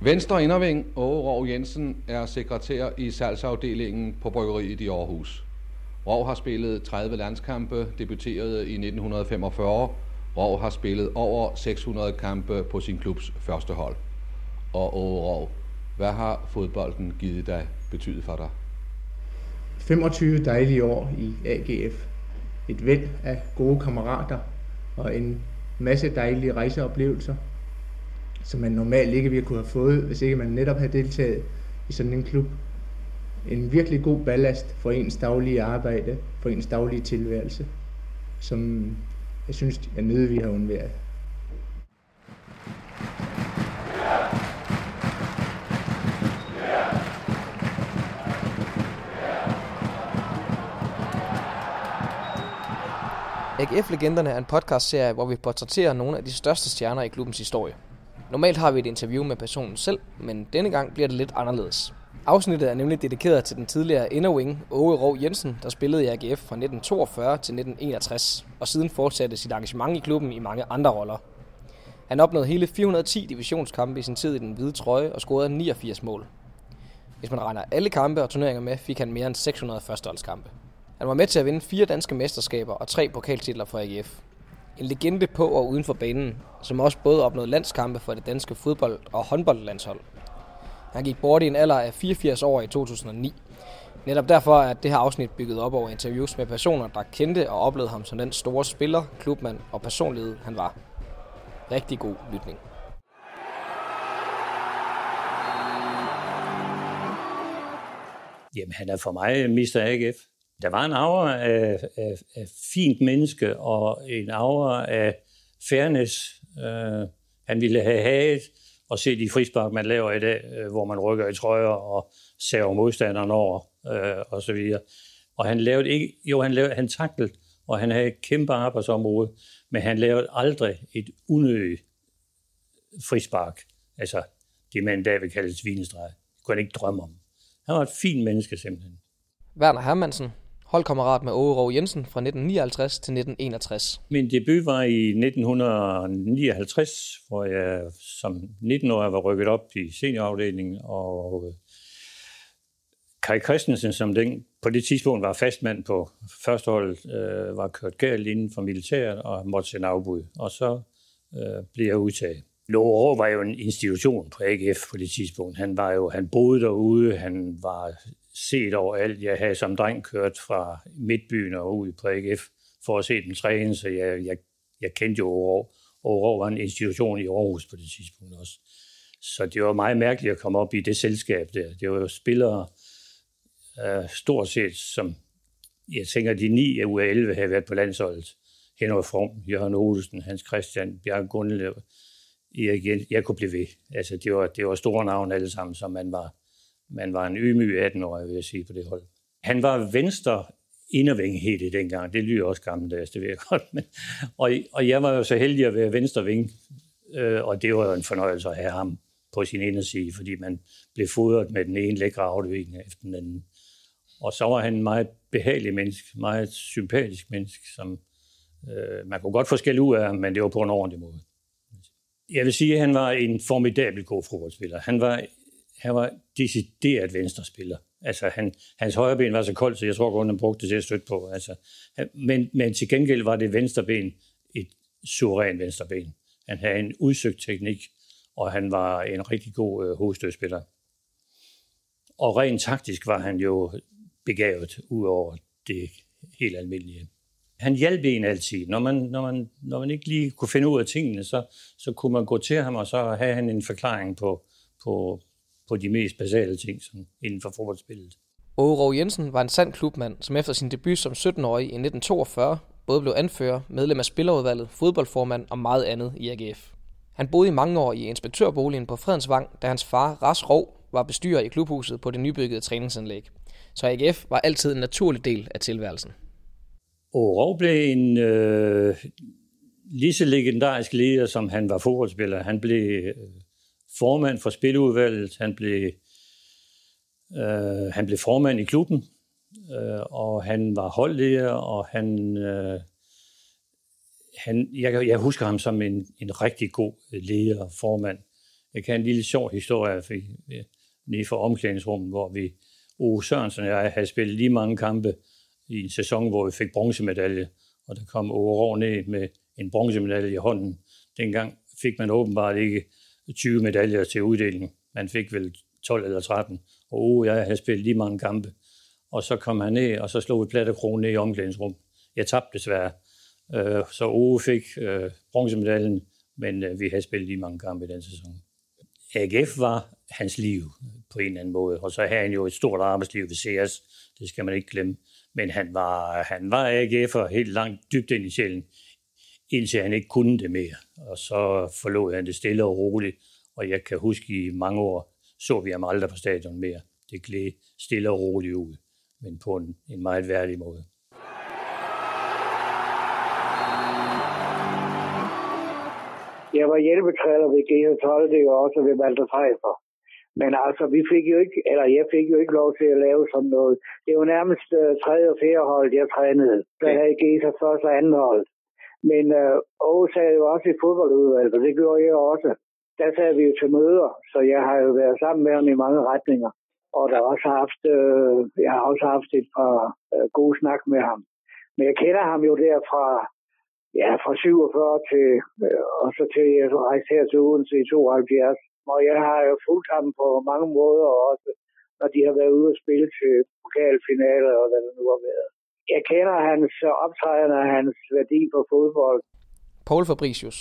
Venstre Inderving Åge Rov Jensen er sekretær i salgsafdelingen på Bryggeriet i Aarhus. Rov har spillet 30 landskampe, debuterede i 1945. Rov har spillet over 600 kampe på sin klubs første hold. Og Åge Rov, hvad har fodbolden givet dig betydet for dig? 25 dejlige år i AGF. Et væld af gode kammerater og en masse dejlige rejseoplevelser, som man normalt ikke ville kunne have fået, hvis ikke man netop havde deltaget i sådan en klub. En virkelig god ballast for ens daglige arbejde, for ens daglige tilværelse, som jeg synes, jeg nødt vi har undværet. AGF-legenderne er en podcastserie, hvor vi portrætterer nogle af de største stjerner i klubbens historie. Normalt har vi et interview med personen selv, men denne gang bliver det lidt anderledes. Afsnittet er nemlig dedikeret til den tidligere inderwing Åge Rov Jensen, der spillede i AGF fra 1942 til 1961, og siden fortsatte sit engagement i klubben i mange andre roller. Han opnåede hele 410 divisionskampe i sin tid i den hvide trøje og scorede 89 mål. Hvis man regner alle kampe og turneringer med, fik han mere end 600 førsteholdskampe. Han var med til at vinde fire danske mesterskaber og tre pokaltitler for AGF. En legende på og uden for banen, som også både opnåede landskampe for det danske fodbold- og håndboldlandshold. Han gik bort i en alder af 84 år i 2009. Netop derfor er det her afsnit bygget op over interviews med personer, der kendte og oplevede ham som den store spiller, klubmand og personlighed, han var. Rigtig god lytning. Jamen, han er for mig Mr. AGF. Der var en aura af, af, af fint menneske og en aura af fairness. Uh, han ville have haget og se de frispark, man laver i dag, uh, hvor man rykker i trøjer og saver modstanderen over uh, og så videre. Og han lavede ikke, jo han, lavede, han taklede, og han havde et kæmpe arbejdsområde, men han lavede aldrig et unødigt frispark. Altså det man dag vil kalde svinestreg. Det kunne han ikke drømme om. Han var et fint menneske simpelthen. Werner Hermansen, holdkammerat med Åge Rov Jensen fra 1959 til 1961. Min debut var i 1959, hvor jeg som 19-årig var rykket op i seniorafdelingen, og øh, Kai Christensen, som den på det tidspunkt var fastmand på førsteholdet, øh, var kørt galt inden for militæret og måtte sende afbud. Og så øh, blev jeg udtaget. Låre var jo en institution på AGF på det tidspunkt. Han var jo, han boede derude, han var set overalt. Jeg havde som dreng kørt fra Midtbyen og ud på AGF for at se dem træne, så jeg, jeg, jeg kendte jo Aarhus. Aarhus var en institution i Aarhus på det tidspunkt også. Så det var meget mærkeligt at komme op i det selskab der. Det var jo spillere øh, stort set, som jeg tænker, de 9 ud af 11 havde været på landsholdet. Henrik From, Jørgen Olsen, Hans Christian, Bjarke Gundelev, Erik jeg kunne blive ved. Altså, det var, det var store navne alle sammen, som man var, man var en ydmyg 18-årig, vil jeg sige, på det hold. Han var venstre inderving helt i dengang. Det lyder også gammeldags, det ved jeg godt. Men, og, og jeg var jo så heldig at være venstre ving, øh, og det var jo en fornøjelse at have ham på sin inderside, fordi man blev fodret med den ene lækre aflevering efter den anden. Og så var han en meget behagelig menneske, meget sympatisk menneske, som øh, man kunne godt få skæld ud af men det var på en ordentlig måde. Jeg vil sige, at han var en formidabel god fodboldspiller. Han var, han var decideret venstrespiller. Altså, han, hans højre ben var så koldt, så jeg tror kun, han brugte det til at støtte på. Altså, han, men, men til gengæld var det venstre ben et suveræn venstre ben. Han havde en udsøgt teknik, og han var en rigtig god øh, hovedstødspiller. Og rent taktisk var han jo begavet ud over det helt almindelige han hjalp en altid. Når man, når, man, når man ikke lige kunne finde ud af tingene, så, så kunne man gå til ham, og så have han en forklaring på, på, på de mest basale ting som inden for fodboldspillet. Åge Rov Jensen var en sand klubmand, som efter sin debut som 17-årig i 1942 både blev anfører, medlem af spillerudvalget, fodboldformand og meget andet i AGF. Han boede i mange år i inspektørboligen på Fredensvang, da hans far, Ras Rov, var bestyrer i klubhuset på det nybyggede træningsanlæg. Så AGF var altid en naturlig del af tilværelsen. Og blev en øh, lige så legendarisk leder, som han var fodboldspiller. Han blev øh, formand for spiludvalget, han blev, øh, han blev formand i klubben, øh, og han var holdleder, og han, øh, han jeg, jeg husker ham som en, en rigtig god leder og formand. Jeg kan en lille sjov historie for, lige fra omklædningsrummet, hvor vi, Ove Sørensen og jeg, havde spillet lige mange kampe i en sæson, hvor vi fik bronzemedalje, og der kom Ove Rå ned med en bronzemedalje i hånden. Dengang fik man åbenbart ikke 20 medaljer til uddeling. Man fik vel 12 eller 13. Og oh, jeg havde spillet lige mange kampe. Og så kom han ned, og så slog vi platte krone ned i omklædningsrum. Jeg tabte desværre. Øh, så Ove fik øh, bronzemedaljen, men øh, vi havde spillet lige mange kampe i den sæson. AGF var hans liv på en eller anden måde, og så havde han jo et stort arbejdsliv ved CS, det skal man ikke glemme. Men han var, han var AGF'er helt langt dybt ind i sjælen, indtil han ikke kunne det mere. Og så forlod han det stille og roligt, og jeg kan huske i mange år, så vi ham aldrig på stadion mere. Det gled stille og roligt ud, men på en, en meget værdig måde. Jeg var hjælpetræner ved GH12, det var også ved Walter Pfeiffer. Men altså, vi fik jo ikke, eller jeg fik jo ikke lov til at lave sådan noget. Det var nærmest uh, tredje og fjerde hold, jeg trænede. Der havde GH først og anden hold. Men øh, Aarhus sad jo også i fodboldudvalget, og det gjorde jeg også. Der sad vi jo til møder, så jeg har jo været sammen med ham i mange retninger. Og der har også haft, øh, jeg har også haft et par øh, gode snak med ham. Men jeg kender ham jo der fra, ja, fra 47 til, øh, og så til jeg rejste her til Odense i 72. Og jeg har jo fulgt ham på mange måder også, når de har været ude og spille til pokalfinaler og hvad det nu har været. Jeg kender hans optræden og hans værdi for fodbold. Paul Fabricius,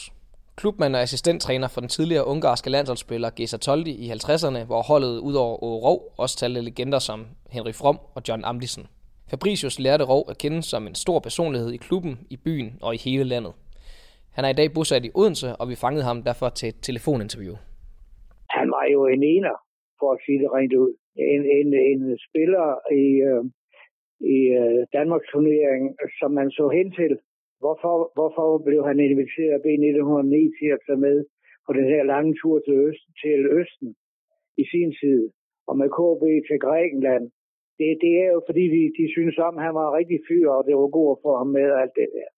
klubmand og assistenttræner for den tidligere ungarske landsholdsspiller Gesa Toldi i 50'erne, hvor holdet udover Åre Rov også talte legender som Henry From og John Amdisen. Fabricius lærte Rov at kende som en stor personlighed i klubben, i byen og i hele landet. Han er i dag bosat i Odense, og vi fangede ham derfor til et telefoninterview. Han var jo en ener, for at sige det rent ud. En, en, en spiller i, øh, i øh, Danmarks turnering, som man så hen til. Hvorfor, hvorfor blev han inviteret af B1909 til at tage med på den her lange tur til, øst, til Østen i sin tid, og med KB til Grækenland, det, det er jo fordi, de, de synes om, at han var en rigtig fyr, og det var god at få ham med og alt det der.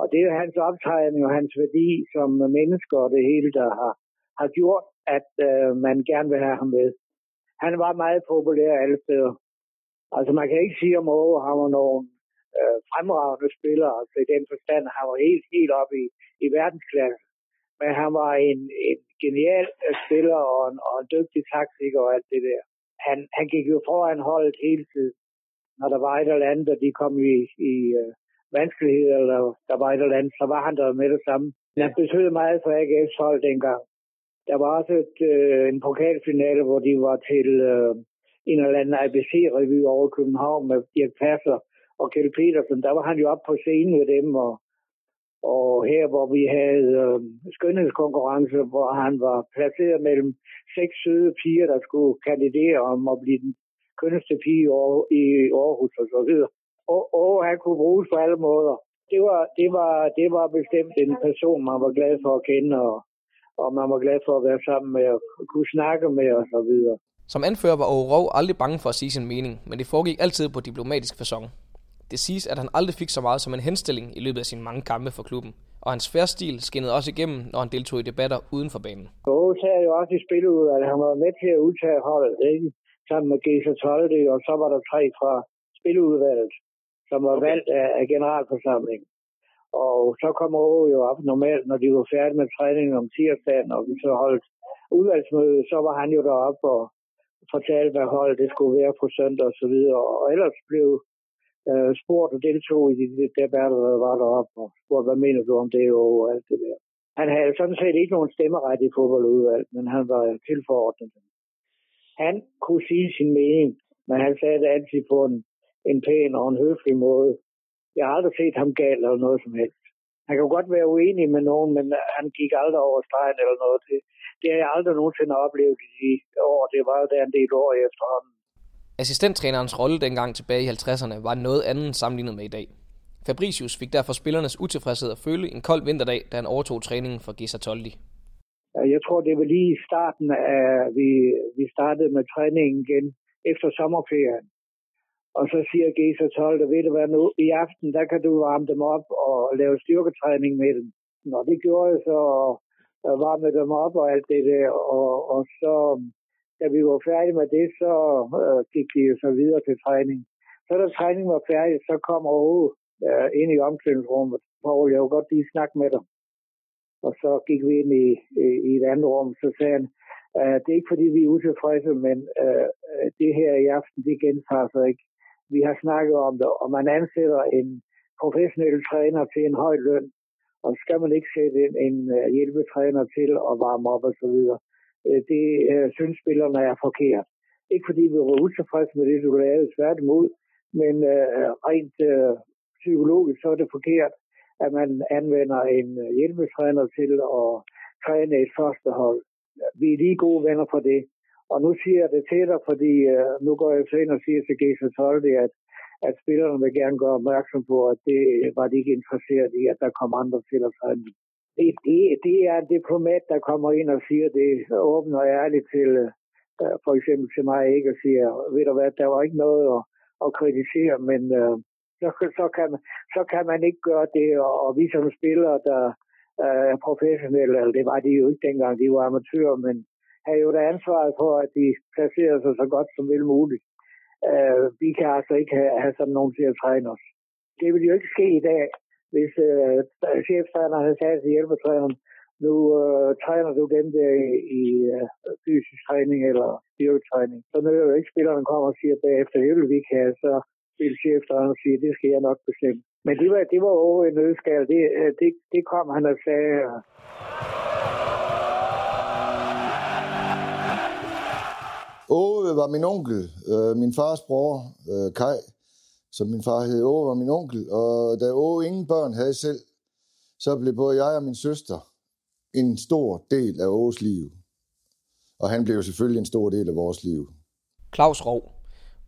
Og det er hans optræden og hans værdi som mennesker og det hele, der har, har gjort, at øh, man gerne vil have ham med. Han var meget populær alle steder. Altså man kan ikke sige om Åge, han var nogen øh, fremragende spiller, altså i den forstand, han var helt, helt oppe i, i verdensklasse. Men han var en, en genial øh, spiller og en, og en dygtig taktiker og alt det der han, han gik jo foran holdet hele tiden. Når der var et eller andet, og de kom i, i øh, vanskeligheder, eller der var et eller andet, så var han der med det samme. Han betød meget for AGF's hold dengang. Der var også et, øh, en pokalfinale, hvor de var til øh, en eller anden ABC-revy over København med Dirk Passer og Kjell Petersen. Der var han jo op på scenen med dem, og og her, hvor vi havde øh, skønhedskonkurrence, hvor han var placeret mellem seks søde piger, der skulle kandidere om at blive den kønneste pige i Aarhus og så videre. Og, og han kunne bruges på alle måder. Det var, det, var, det var bestemt en person, man var glad for at kende, og, og man var glad for at være sammen med og kunne snakke med og så videre. Som anfører var Aarhus aldrig bange for at sige sin mening, men det foregik altid på diplomatisk fasong. Det siges, at han aldrig fik så meget som en henstilling i løbet af sine mange kampe for klubben, og hans færdstil skinnede også igennem, når han deltog i debatter uden for banen. Aarhus er jo også i spiludvalget. Han var med til at udtage holdet, ikke? sammen med Gesa Tolde, og så var der tre fra spiludvalget, som var valgt af, af generalforsamlingen. Og så kom Aarhus jo op normalt, når de var færdige med træningen om tirsdagen, og vi så holdt udvalgsmøde, så var han jo deroppe og fortalte, hvad holdet det skulle være på søndag og så videre. Og ellers blev øh, spurgt og deltog i de debatter, der var deroppe, og spurgte, hvad mener du om det og alt det der. Han havde sådan set ikke nogen stemmeret i fodboldudvalget, men han var tilforordnet. Han kunne sige sin mening, men han sagde det altid på en, en pæn og en høflig måde. Jeg har aldrig set ham galt eller noget som helst. Han kan godt være uenig med nogen, men han gik aldrig over stregen eller noget. Det, det har jeg aldrig nogensinde oplevet i de år. Det var der en del år efterhånden. Assistenttrænerens rolle dengang tilbage i 50'erne var noget andet sammenlignet med i dag. Fabricius fik derfor spillernes utilfredshed at føle en kold vinterdag, da han overtog træningen for Gesa Toldi. Jeg tror, det var lige i starten af, vi, vi startede med træningen igen efter sommerferien. Og så siger Gesa Toldi, ved du hvad nu, i aften, der kan du varme dem op og lave styrketræning med dem. Nå, det gjorde jeg så, og, varme dem op og alt det der. Og, og så, da vi var færdige med det, så øh, gik vi så videre til træning. Så da træningen var færdig, så kom Aarhus øh, ind i omklædningsrummet. Poul, jeg vil godt lige snakke med dig. Og så gik vi ind i, i, i et andet rum, så sagde han, øh, det er ikke fordi, vi er utilfredse, men øh, det her i aften, det gentager sig ikke. Vi har snakket om det, og man ansætter en professionel træner til en høj løn, og skal man ikke sætte en, en hjælpetræner til at varme op og så videre. Øh, det øh, synes spillerne er forkert. Ikke fordi vi var utilfredse med det, du lavede, tværtimod, men øh, rent øh, psykologisk så er det forkert, at man anvender en øh, hjælpetræner til at træne et første hold. Vi er lige gode venner for det. Og nu siger jeg det til dig, fordi øh, nu går jeg så ind og siger til Gesa Tolde, at at spillerne vil gerne gøre opmærksom på, at det øh, var de ikke interesseret i, at der kom andre til at træne. Det, det, det er en diplomat, der kommer ind og siger det åbent og ærligt til, uh, for eksempel til mig, ikke, og siger, ved du hvad, der var ikke noget at, at kritisere, men uh, så, så, kan så kan man ikke gøre det, og, og vi som spillere, der uh, er professionelle, eller det var de jo ikke dengang, de var amatører, men havde jo da ansvaret for, at de placerede sig så godt som vel muligt. Øh, vi kan altså ikke have, have sådan nogen til at træne os. Det ville jo ikke ske i dag, hvis øh, cheftræneren havde sagt til hjælpetræneren, nu øh, træner du dem der i, i øh, fysisk træning eller styrketræning. Så når jo ikke spillerne kommer og siger bagefter, det vil vi ikke have, så vil cheftræneren sige, det skal jeg nok bestemme. Men det var, det var over en nødskal. Det, øh, det, det kom han og sagde, Åge var min onkel, øh, min fars bror, øh, Kai, som min far hed. Åge var min onkel, og da Åge ingen børn havde selv, så blev både jeg og min søster en stor del af Åges liv. Og han blev selvfølgelig en stor del af vores liv. Claus Rov.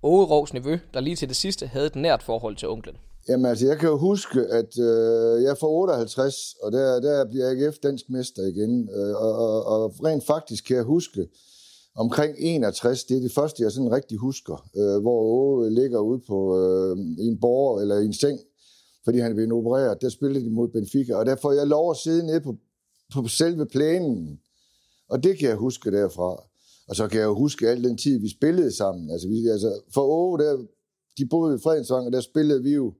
Åge Rovs nevø, der lige til det sidste havde et nært forhold til onklen. Jamen altså, jeg kan jo huske, at øh, jeg fra 58, og der, der bliver AGF dansk mester igen. Øh, og, og, og rent faktisk kan jeg huske, omkring 61, det er det første, jeg sådan rigtig husker, øh, hvor Åge ligger ude på øh, en borger eller en seng, fordi han blev opereret. Der spillede de mod Benfica, og der får jeg lov at sidde nede på, på selve plænen. Og det kan jeg huske derfra. Og så kan jeg jo huske al den tid, vi spillede sammen. Altså, vi, altså for Åge, der, de boede i Fredensvang, og der spillede vi jo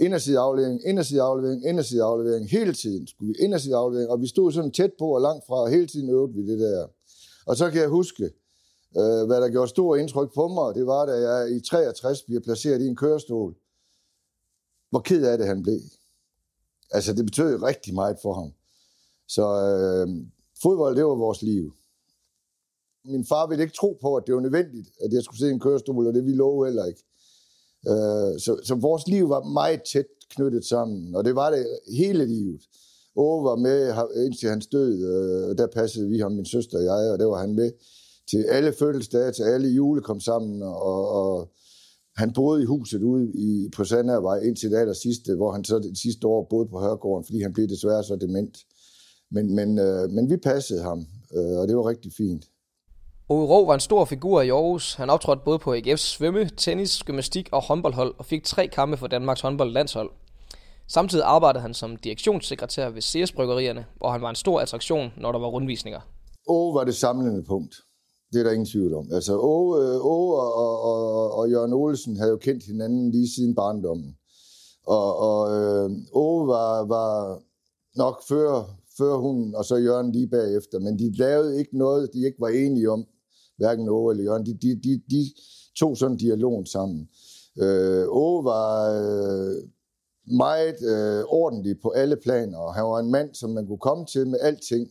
inderside aflevering, inderside aflevering, inderside aflevering. Hele tiden skulle vi inderside aflevering, og vi stod sådan tæt på og langt fra, og hele tiden øvede vi det der. Og så kan jeg huske, øh, hvad der gjorde stor indtryk på mig, det var, da jeg i 63 bliver placeret i en kørestol. Hvor ked af det han blev. Altså, det betød rigtig meget for ham. Så øh, fodbold, det var vores liv. Min far ville ikke tro på, at det var nødvendigt, at jeg skulle sidde i en kørestol, og det vi lå heller ikke. Øh, så, så vores liv var meget tæt knyttet sammen, og det var det hele livet. Åge var med indtil hans død, og øh, der passede vi ham, min søster og jeg, og der var han med til alle fødselsdage, til alle jule kom sammen, og, og han boede i huset ude i, på Sandærvej indtil det aller sidste, hvor han så det sidste år boede på Hørgården, fordi han blev desværre så dement. Men, men, øh, men vi passede ham, øh, og det var rigtig fint. Ove Rå var en stor figur i Aarhus. Han optrådte både på AGF's svømme, tennis, gymnastik og håndboldhold og fik tre kampe for Danmarks håndboldlandshold. Samtidig arbejdede han som direktionssekretær ved CS Bryggerierne, hvor han var en stor attraktion, når der var rundvisninger. Åge var det samlende punkt. Det er der ingen tvivl om. Altså Åge, øh, og, og, og, og Jørgen Olsen havde jo kendt hinanden lige siden barndommen. Og, og øh, Åge var, var nok før, før hun og så Jørgen lige bagefter, men de lavede ikke noget, de ikke var enige om, hverken Åge eller Jørgen. De, de, de, de tog sådan en dialog sammen. Øh, Åge var... Øh, meget øh, ordentlig på alle planer, og han var en mand, som man kunne komme til med alting.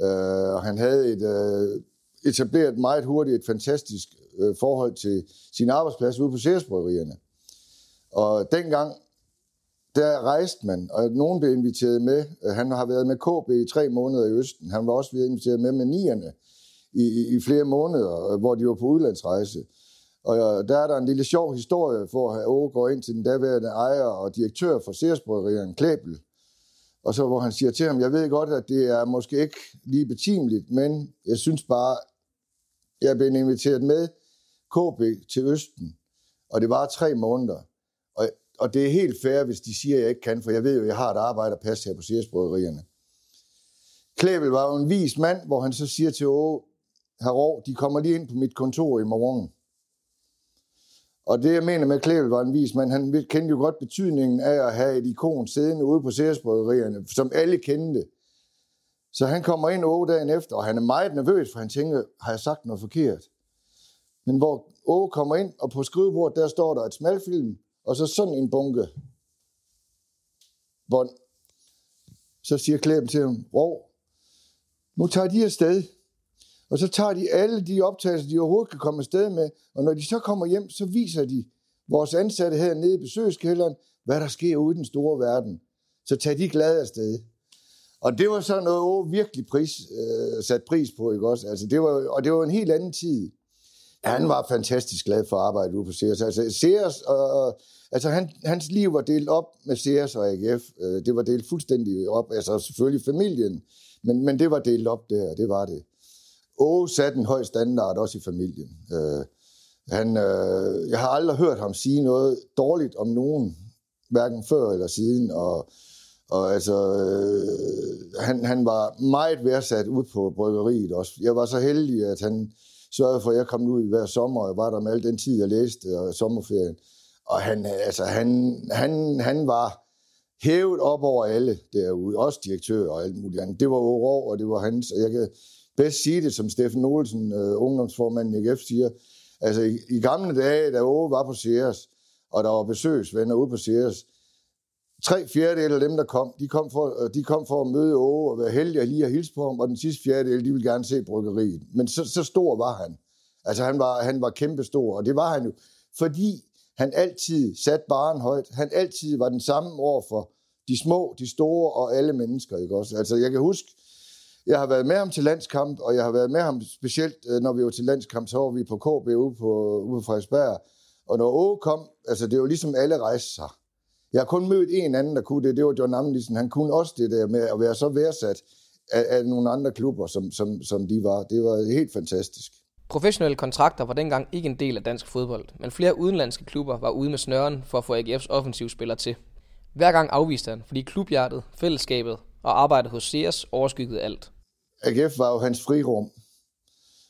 Øh, og han havde et, øh, etableret meget hurtigt et fantastisk øh, forhold til sin arbejdsplads ude på Særesbryggerierne. Og dengang, der rejste man, og nogen blev inviteret med. Han har været med KB i tre måneder i Østen. Han var også blevet inviteret med med nierne i, i, i flere måneder, øh, hvor de var på udlandsrejse. Og øh, der er der en lille sjov historie, hvor Åge går ind til den daværende ejer og direktør for Seersbryggerieren, Klæbel. Og så hvor han siger til ham, jeg ved godt, at det er måske ikke lige betimeligt, men jeg synes bare, jeg blev inviteret med KB til Østen, og det var tre måneder. Og, og det er helt fair, hvis de siger, at jeg ikke kan, for jeg ved jo, at jeg har et arbejde at passe her på Seersbryggerierne. Klæbel var jo en vis mand, hvor han så siger til Åge, herrå, de kommer lige ind på mit kontor i morgen. Og det, jeg mener med, at var en vis mand, han kendte jo godt betydningen af at have et ikon siddende ude på Ceresbryggerierne, som alle kendte. Så han kommer ind Åge dagen efter, og han er meget nervøs, for han tænker, har jeg sagt noget forkert? Men hvor Åge kommer ind, og på skrivebordet, der står der et smalfilm, og så sådan en bunke bånd. Så siger Klæben til ham, hvor nu tager de afsted. Og så tager de alle de optagelser, de overhovedet kan komme afsted med. Og når de så kommer hjem, så viser de vores ansatte her nede i besøgskælderen, hvad der sker ude i den store verden. Så tager de glade afsted. Og det var så noget, Åge virkelig pris, øh, sat pris på, ikke også? Altså, det var, og det var en helt anden tid. Han var fantastisk glad for at arbejde ude på Sears. Altså, Sears, og, altså han, hans liv var delt op med Sears og AGF. Øh, det var delt fuldstændig op. Altså selvfølgelig familien, men, men det var delt op der, det var det. Åge satte en høj standard også i familien. Øh, han, øh, jeg har aldrig hørt ham sige noget dårligt om nogen, hverken før eller siden, og, og altså, øh, han, han var meget værdsat ud på bryggeriet også. Jeg var så heldig, at han sørgede for, at jeg kom ud i hver sommer, og jeg var der med al den tid, jeg læste, og sommerferien. Og han, altså, han, han, han var hævet op over alle derude, også direktør og alt muligt andet. Det var Aurora, og det var hans, og jeg kan bedst sige det, som Steffen Olsen, øh, ungdomsformanden i AGF, siger. Altså, i, i gamle dage, da Åge var på Sears, og der var besøgsvenner ude på Sears, tre fjerdedel af dem, der kom, de kom for, øh, de kom for at møde Åge og være heldige og lige at hilse på ham, og den sidste fjerdedel, de ville gerne se bryggeriet. Men så, så stor var han. Altså, han var, han var kæmpestor, og det var han jo, fordi han altid satte baren højt. Han altid var den samme over for de små, de store og alle mennesker. Ikke også? Altså, jeg kan huske, jeg har været med ham til landskamp, og jeg har været med ham specielt, øh, når vi var til landskamp, så var vi på KB ude på, ude på Frederiksberg. Og når Åge kom, altså det var ligesom alle rejste sig. Jeg har kun mødt en anden, der kunne det, det var John Amnisen. Han kunne også det der med at være så værdsat af, af nogle andre klubber, som, som, som de var. Det var helt fantastisk. Professionelle kontrakter var dengang ikke en del af dansk fodbold, men flere udenlandske klubber var ude med snøren for at få AGF's offensivspillere til. Hver gang afviste han, fordi klubhjertet, fællesskabet og arbejdet hos Sears overskyggede alt. AGF var jo hans frirum,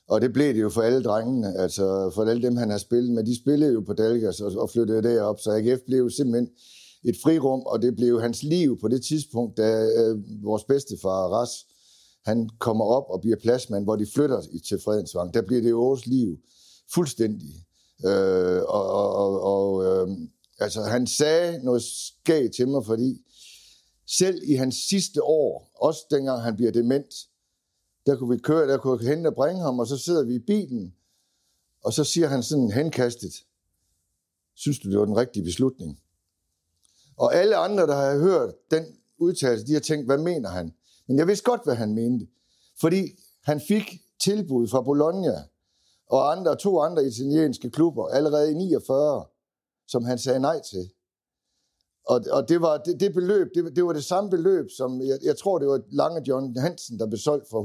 og det blev det jo for alle drengene, altså for alle dem, han har spillet med. De spillede jo på Dalgas og flyttede derop, så AGF blev simpelthen et frirum, og det blev hans liv på det tidspunkt, da øh, vores bedstefar Ras han kommer op og bliver pladsmand, hvor de flytter til Fredensvang. Der bliver det vores liv fuldstændig. Øh, og og, og øh, altså, han sagde noget skægt til mig, fordi selv i hans sidste år, også dengang han bliver dement, der kunne vi køre, der kunne jeg hente og bringe ham, og så sidder vi i bilen, og så siger han sådan henkastet, synes du, det var den rigtige beslutning? Og alle andre, der har hørt den udtalelse, de har tænkt, hvad mener han? Men jeg vidste godt, hvad han mente. Fordi han fik tilbud fra Bologna og andre, to andre italienske klubber allerede i 49, som han sagde nej til. Og, og det var det, det beløb, det, det var det samme beløb, som jeg, jeg tror, det var Lange John Hansen, der blev solgt for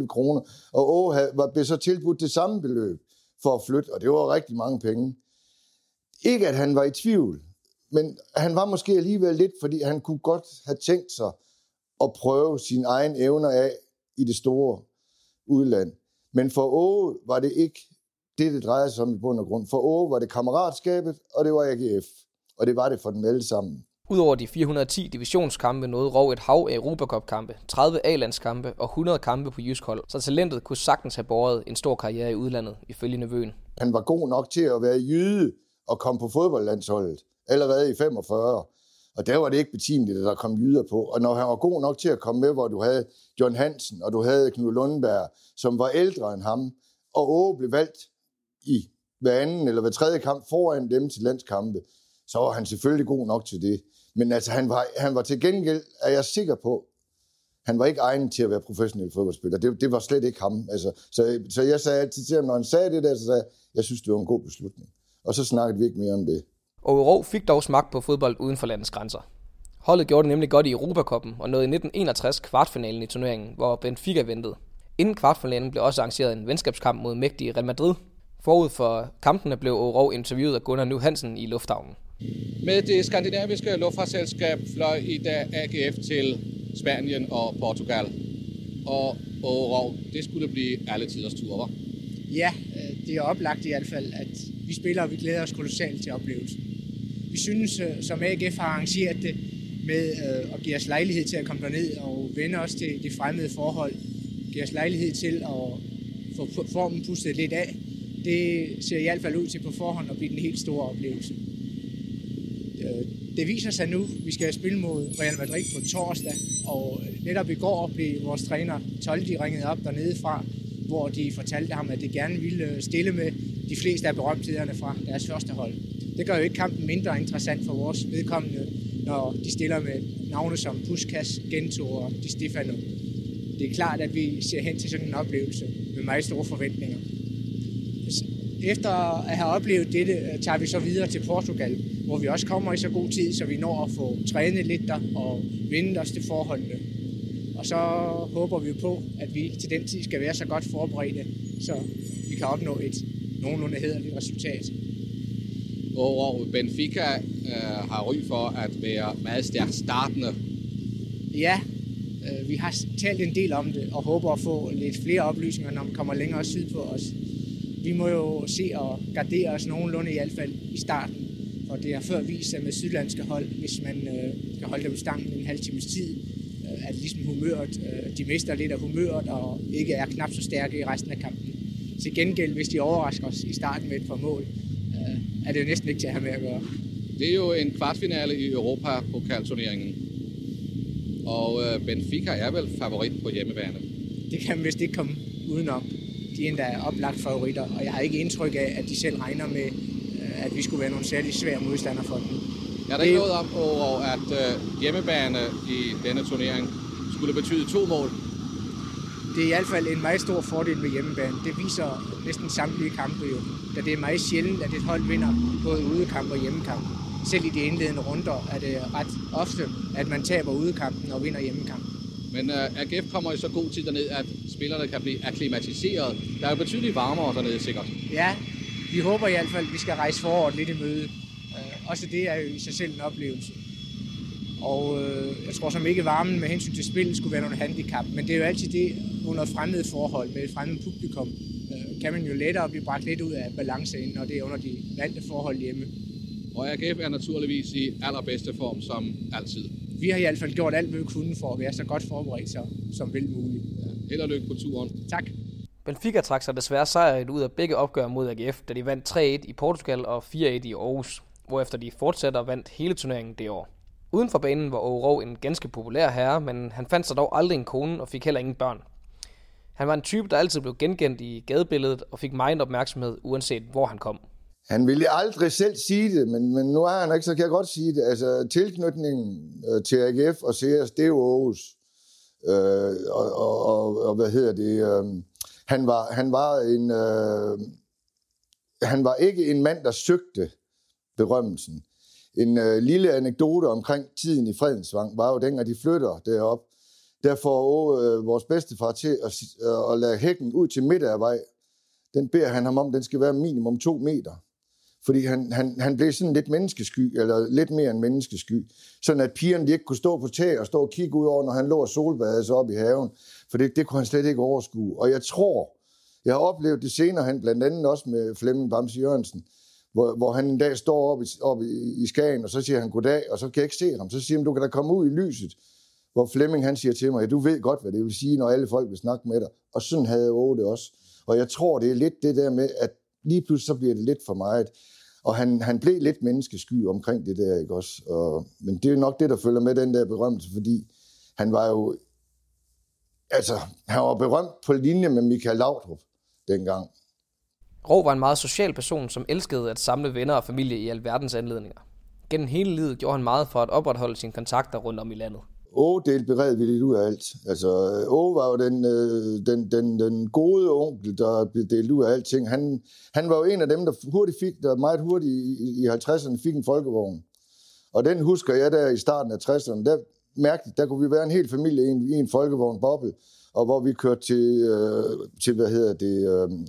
111.111 kroner, og Åge var, blev så tilbudt det samme beløb for at flytte, og det var rigtig mange penge. Ikke at han var i tvivl, men han var måske alligevel lidt, fordi han kunne godt have tænkt sig at prøve sine egne evner af i det store udland. Men for Åge var det ikke det, det drejede sig om i bund og grund. For Åge var det kammeratskabet, og det var AGF. Og det var det for dem alle sammen. Udover de 410 divisionskampe nåede Rov et hav af Europacup-kampe, 30 A-landskampe og 100 kampe på jysk hold, så talentet kunne sagtens have båret en stor karriere i udlandet, ifølge nevøen. Han var god nok til at være jyde og komme på fodboldlandsholdet allerede i 45. Og der var det ikke betimeligt, at der kom jyder på. Og når han var god nok til at komme med, hvor du havde John Hansen, og du havde Knud Lundberg, som var ældre end ham, og Åge blev valgt i hver anden eller hver tredje kamp foran dem til landskampe, så var han selvfølgelig god nok til det. Men altså, han var, han var til gengæld, er jeg sikker på, han var ikke egnet til at være professionel fodboldspiller. Det, det var slet ikke ham. Altså, så, så jeg sagde altid til ham, når han sagde det der, så sagde jeg, jeg synes, det var en god beslutning. Og så snakkede vi ikke mere om det. Og fik dog smagt på fodbold uden for landets grænser. Holdet gjorde det nemlig godt i Europakoppen og nåede i 1961 kvartfinalen i turneringen, hvor Benfica ventede. Inden kvartfinalen blev også arrangeret en venskabskamp mod mægtige Real Madrid. Forud for kampene blev Aarhus interviewet af Gunnar Nu Hansen i lufthavnen. Med det skandinaviske luftfartsselskab fløj i dag AGF til Spanien og Portugal. Og Rov, det skulle blive alle tiders tur, var? Ja, det er oplagt i hvert fald, at vi spiller, og vi glæder os kolossalt til oplevelsen. Vi synes, øh, som AGF har arrangeret det, med øh, at give os lejlighed til at komme derned og vende os til de fremmede forhold, give os lejlighed til at få formen pustet lidt af, det ser i hvert fald ud til på forhånd at blive den helt store oplevelse. Øh, det viser sig nu, vi skal spille mod Real Madrid på torsdag, og netop i går blev vores træner Toldi ringet op dernede fra, hvor de fortalte ham, at de gerne ville øh, stille med de fleste af berømthederne fra deres første hold. Det gør jo ikke kampen mindre interessant for vores vedkommende, når de stiller med navne som Puskas, Gento og Di Stefano. Det er klart, at vi ser hen til sådan en oplevelse med meget store forventninger. Efter at have oplevet dette, øh, tager vi så videre til Portugal, hvor vi også kommer i så god tid, så vi når at få trænet lidt der og vinde os til forholdene. Og så håber vi på, at vi til den tid skal være så godt forberedte, så vi kan opnå et nogenlunde hederligt resultat. Og Benfica øh, har ry for at være meget stærkt startende. Ja, øh, vi har talt en del om det og håber at få lidt flere oplysninger, når man kommer længere syd på os. Vi må jo se og gardere os nogenlunde i hvert fald i starten. Og det har før vist sig med sydlandske hold, hvis man øh, kan holde dem stangen en halv times tid, øh, at ligesom humøret, øh, de mister lidt af humøret og ikke er knap så stærke i resten af kampen. Til gengæld, hvis de overrasker os i starten med et par mål, øh, er det jo næsten ikke til at have med at gøre. Det er jo en kvartfinale i Europa-pokalturneringen. Og øh, Benfica er vel favorit på hjemmebane? Det kan man vist ikke komme udenom. De er endda oplagt favoritter, og jeg har ikke indtryk af, at de selv regner med, at vi skulle være nogle særlig svære modstandere for dem. Er der ikke noget om, over, at øh, hjemmebane i denne turnering skulle betyde to mål? Det er i hvert fald en meget stor fordel ved hjemmebane. Det viser næsten samtlige kampe jo, da det er meget sjældent, at et hold vinder både udekamp og hjemmekamp. Selv i de indledende runder er det ret ofte, at man taber udekampen og vinder hjemmekampen. Men uh, AGF kommer i så god tid derned, at spillerne kan blive akklimatiseret. Der er jo betydeligt varmere dernede sikkert. Ja, vi håber i hvert fald, at vi skal rejse foråret lidt i møde. Uh, også det er jo i sig selv en oplevelse. Og uh, jeg tror som ikke varmen med hensyn til spil skulle være nogle handicap, men det er jo altid det under fremmede forhold med et fremmed publikum. Uh, kan man jo lettere blive bragt lidt ud af balance, når det er under de vante forhold hjemme. Og AGF er naturligvis i allerbedste form som altid. Vi har i hvert fald gjort alt, hvad vi kunne for at være så godt forberedt som vel muligt. Ja, held og lykke på turen. Tak. Benfica trak sig desværre sejret ud af begge opgør mod AGF, da de vandt 3-1 i Portugal og 4-1 i Aarhus, hvorefter de fortsætter og vandt hele turneringen det år. Uden for banen var Åge en ganske populær herre, men han fandt sig dog aldrig en kone og fik heller ingen børn. Han var en type, der altid blev genkendt i gadebilledet og fik meget opmærksomhed, uanset hvor han kom. Han ville aldrig selv sige det, men, men nu er han ikke, så kan jeg godt sige det. Altså, tilknytningen øh, til AGF og CS, det er jo Aarhus. Øh, og, og, og, og, hvad hedder det? Øh, han, var, han, var en, øh, han var ikke en mand, der søgte berømmelsen. En øh, lille anekdote omkring tiden i Fredensvang var jo dengang de flytter derop. Der får øh, vores bedstefar til at, øh, at lade hækken ud til midt af vej. Den beder han ham om, den skal være minimum to meter fordi han, han, han blev sådan lidt menneskesky, eller lidt mere end menneskesky, sådan at pigerne de ikke kunne stå på tag og stå og kigge ud over, når han lå og solbadede sig op i haven, for det, det kunne han slet ikke overskue. Og jeg tror, jeg har oplevet det senere, han blandt andet også med Flemming Bamse Jørgensen, hvor, hvor han en dag står op i, op i, i Skagen, og så siger han goddag, og så kan jeg ikke se ham. Så siger han, du kan da komme ud i lyset. Hvor Flemming han siger til mig, ja, du ved godt, hvad det vil sige, når alle folk vil snakke med dig. Og sådan havde jeg det også. Og jeg tror, det er lidt det der med, at lige pludselig så bliver det lidt for meget. Og han, han blev lidt menneskesky omkring det der, ikke også? Og, men det er nok det, der følger med den der berømmelse, fordi han var jo... Altså, han var berømt på linje med Michael Laudrup dengang. Rå var en meget social person, som elskede at samle venner og familie i alverdens anledninger. Gennem hele livet gjorde han meget for at opretholde sine kontakter rundt om i landet. Åge delte beredvilligt ud af alt. Altså, øh, Åge var jo den, øh, den, den, den gode onkel, der delte ud af alting. Han, han var jo en af dem, der hurtigt fik, der meget hurtigt i, i 50'erne fik en folkevogn. Og den husker jeg der i starten af 60'erne. Der mærkeligt, der kunne vi være en hel familie i en, i en folkevogn boble, og hvor vi kørte til, øh, til hvad hedder det, øh,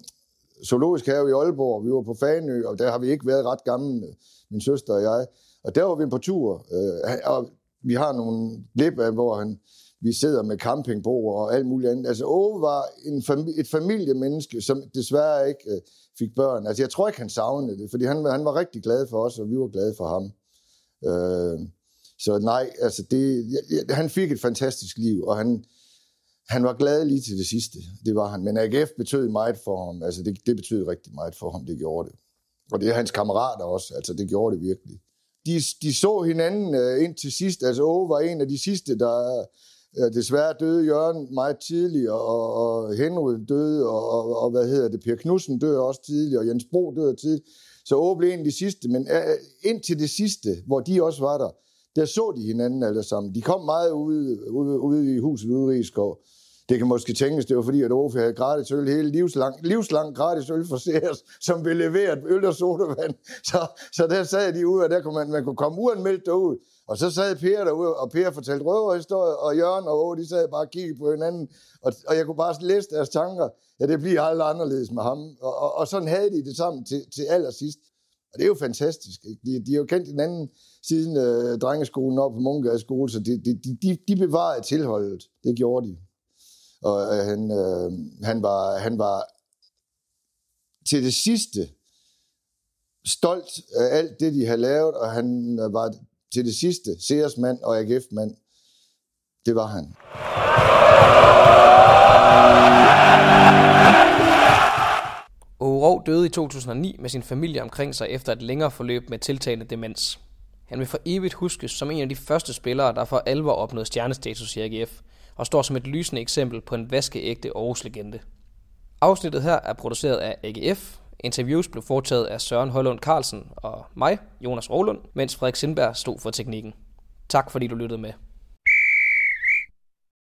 zoologisk have i Aalborg. Vi var på Fanø, og der har vi ikke været ret gamle, min søster og jeg. Og der var vi på tur. Øh, og vi har nogle klip af, hvor han, vi sidder med campingbord og alt muligt andet. Altså Ove var en fami- et familiemenneske, som desværre ikke øh, fik børn. Altså jeg tror ikke, han savnede det, fordi han, han var rigtig glad for os, og vi var glade for ham. Øh, så nej, altså det, ja, han fik et fantastisk liv, og han, han var glad lige til det sidste. Det var han. Men AGF betød meget for ham. Altså det, det betød rigtig meget for ham, det gjorde det. Og det er hans kammerater også. Altså det gjorde det virkelig. De, de så hinanden øh, ind til sidst. Altså Åge var en af de sidste, der øh, desværre døde Jørgen meget tidligt, og, og Henry døde, og, og, og hvad hedder det, Per Knudsen døde også tidligt, og Jens Bro døde tidligt. Så Åge blev en af de sidste. Men øh, øh ind til det sidste, hvor de også var der, der så de hinanden alle sammen. De kom meget ude, ude, ude i huset ude i Rigskov. Det kan måske tænkes, det var fordi, at Ofe havde gratis øl hele livslang, livslang gratis øl for Sears, som ville levere øl og sodavand. Så, så der sad de ude, og der kunne man, man kunne komme uanmeldt derud. Og så sad Per derude, og Per fortalte røverhistorier, og Jørgen og Åge, de sad bare og kiggede på hinanden, og, og jeg kunne bare læse deres tanker. Ja, det bliver aldrig anderledes med ham. Og, og, og sådan havde de det sammen til, til allersidst. Og det er jo fantastisk. Ikke? De, de har jo kendt hinanden siden øh, drengeskolen op på Munkegade skole, så de, de, de, de bevarede tilholdet. Det gjorde de. Og øh, han, øh, han, var, han var til det sidste stolt af alt det, de havde lavet, og han øh, var til det sidste Seersmand og AGF-mand. Det var han. Åge døde i 2009 med sin familie omkring sig efter et længere forløb med tiltagende demens. Han vil for evigt huskes som en af de første spillere, der for alvor opnåede stjernestatus i AGF, og står som et lysende eksempel på en vaskeægte Aarhus-legende. Afsnittet her er produceret af AGF. Interviews blev foretaget af Søren Højlund Carlsen og mig, Jonas Rolund, mens Frederik Sindberg stod for teknikken. Tak fordi du lyttede med.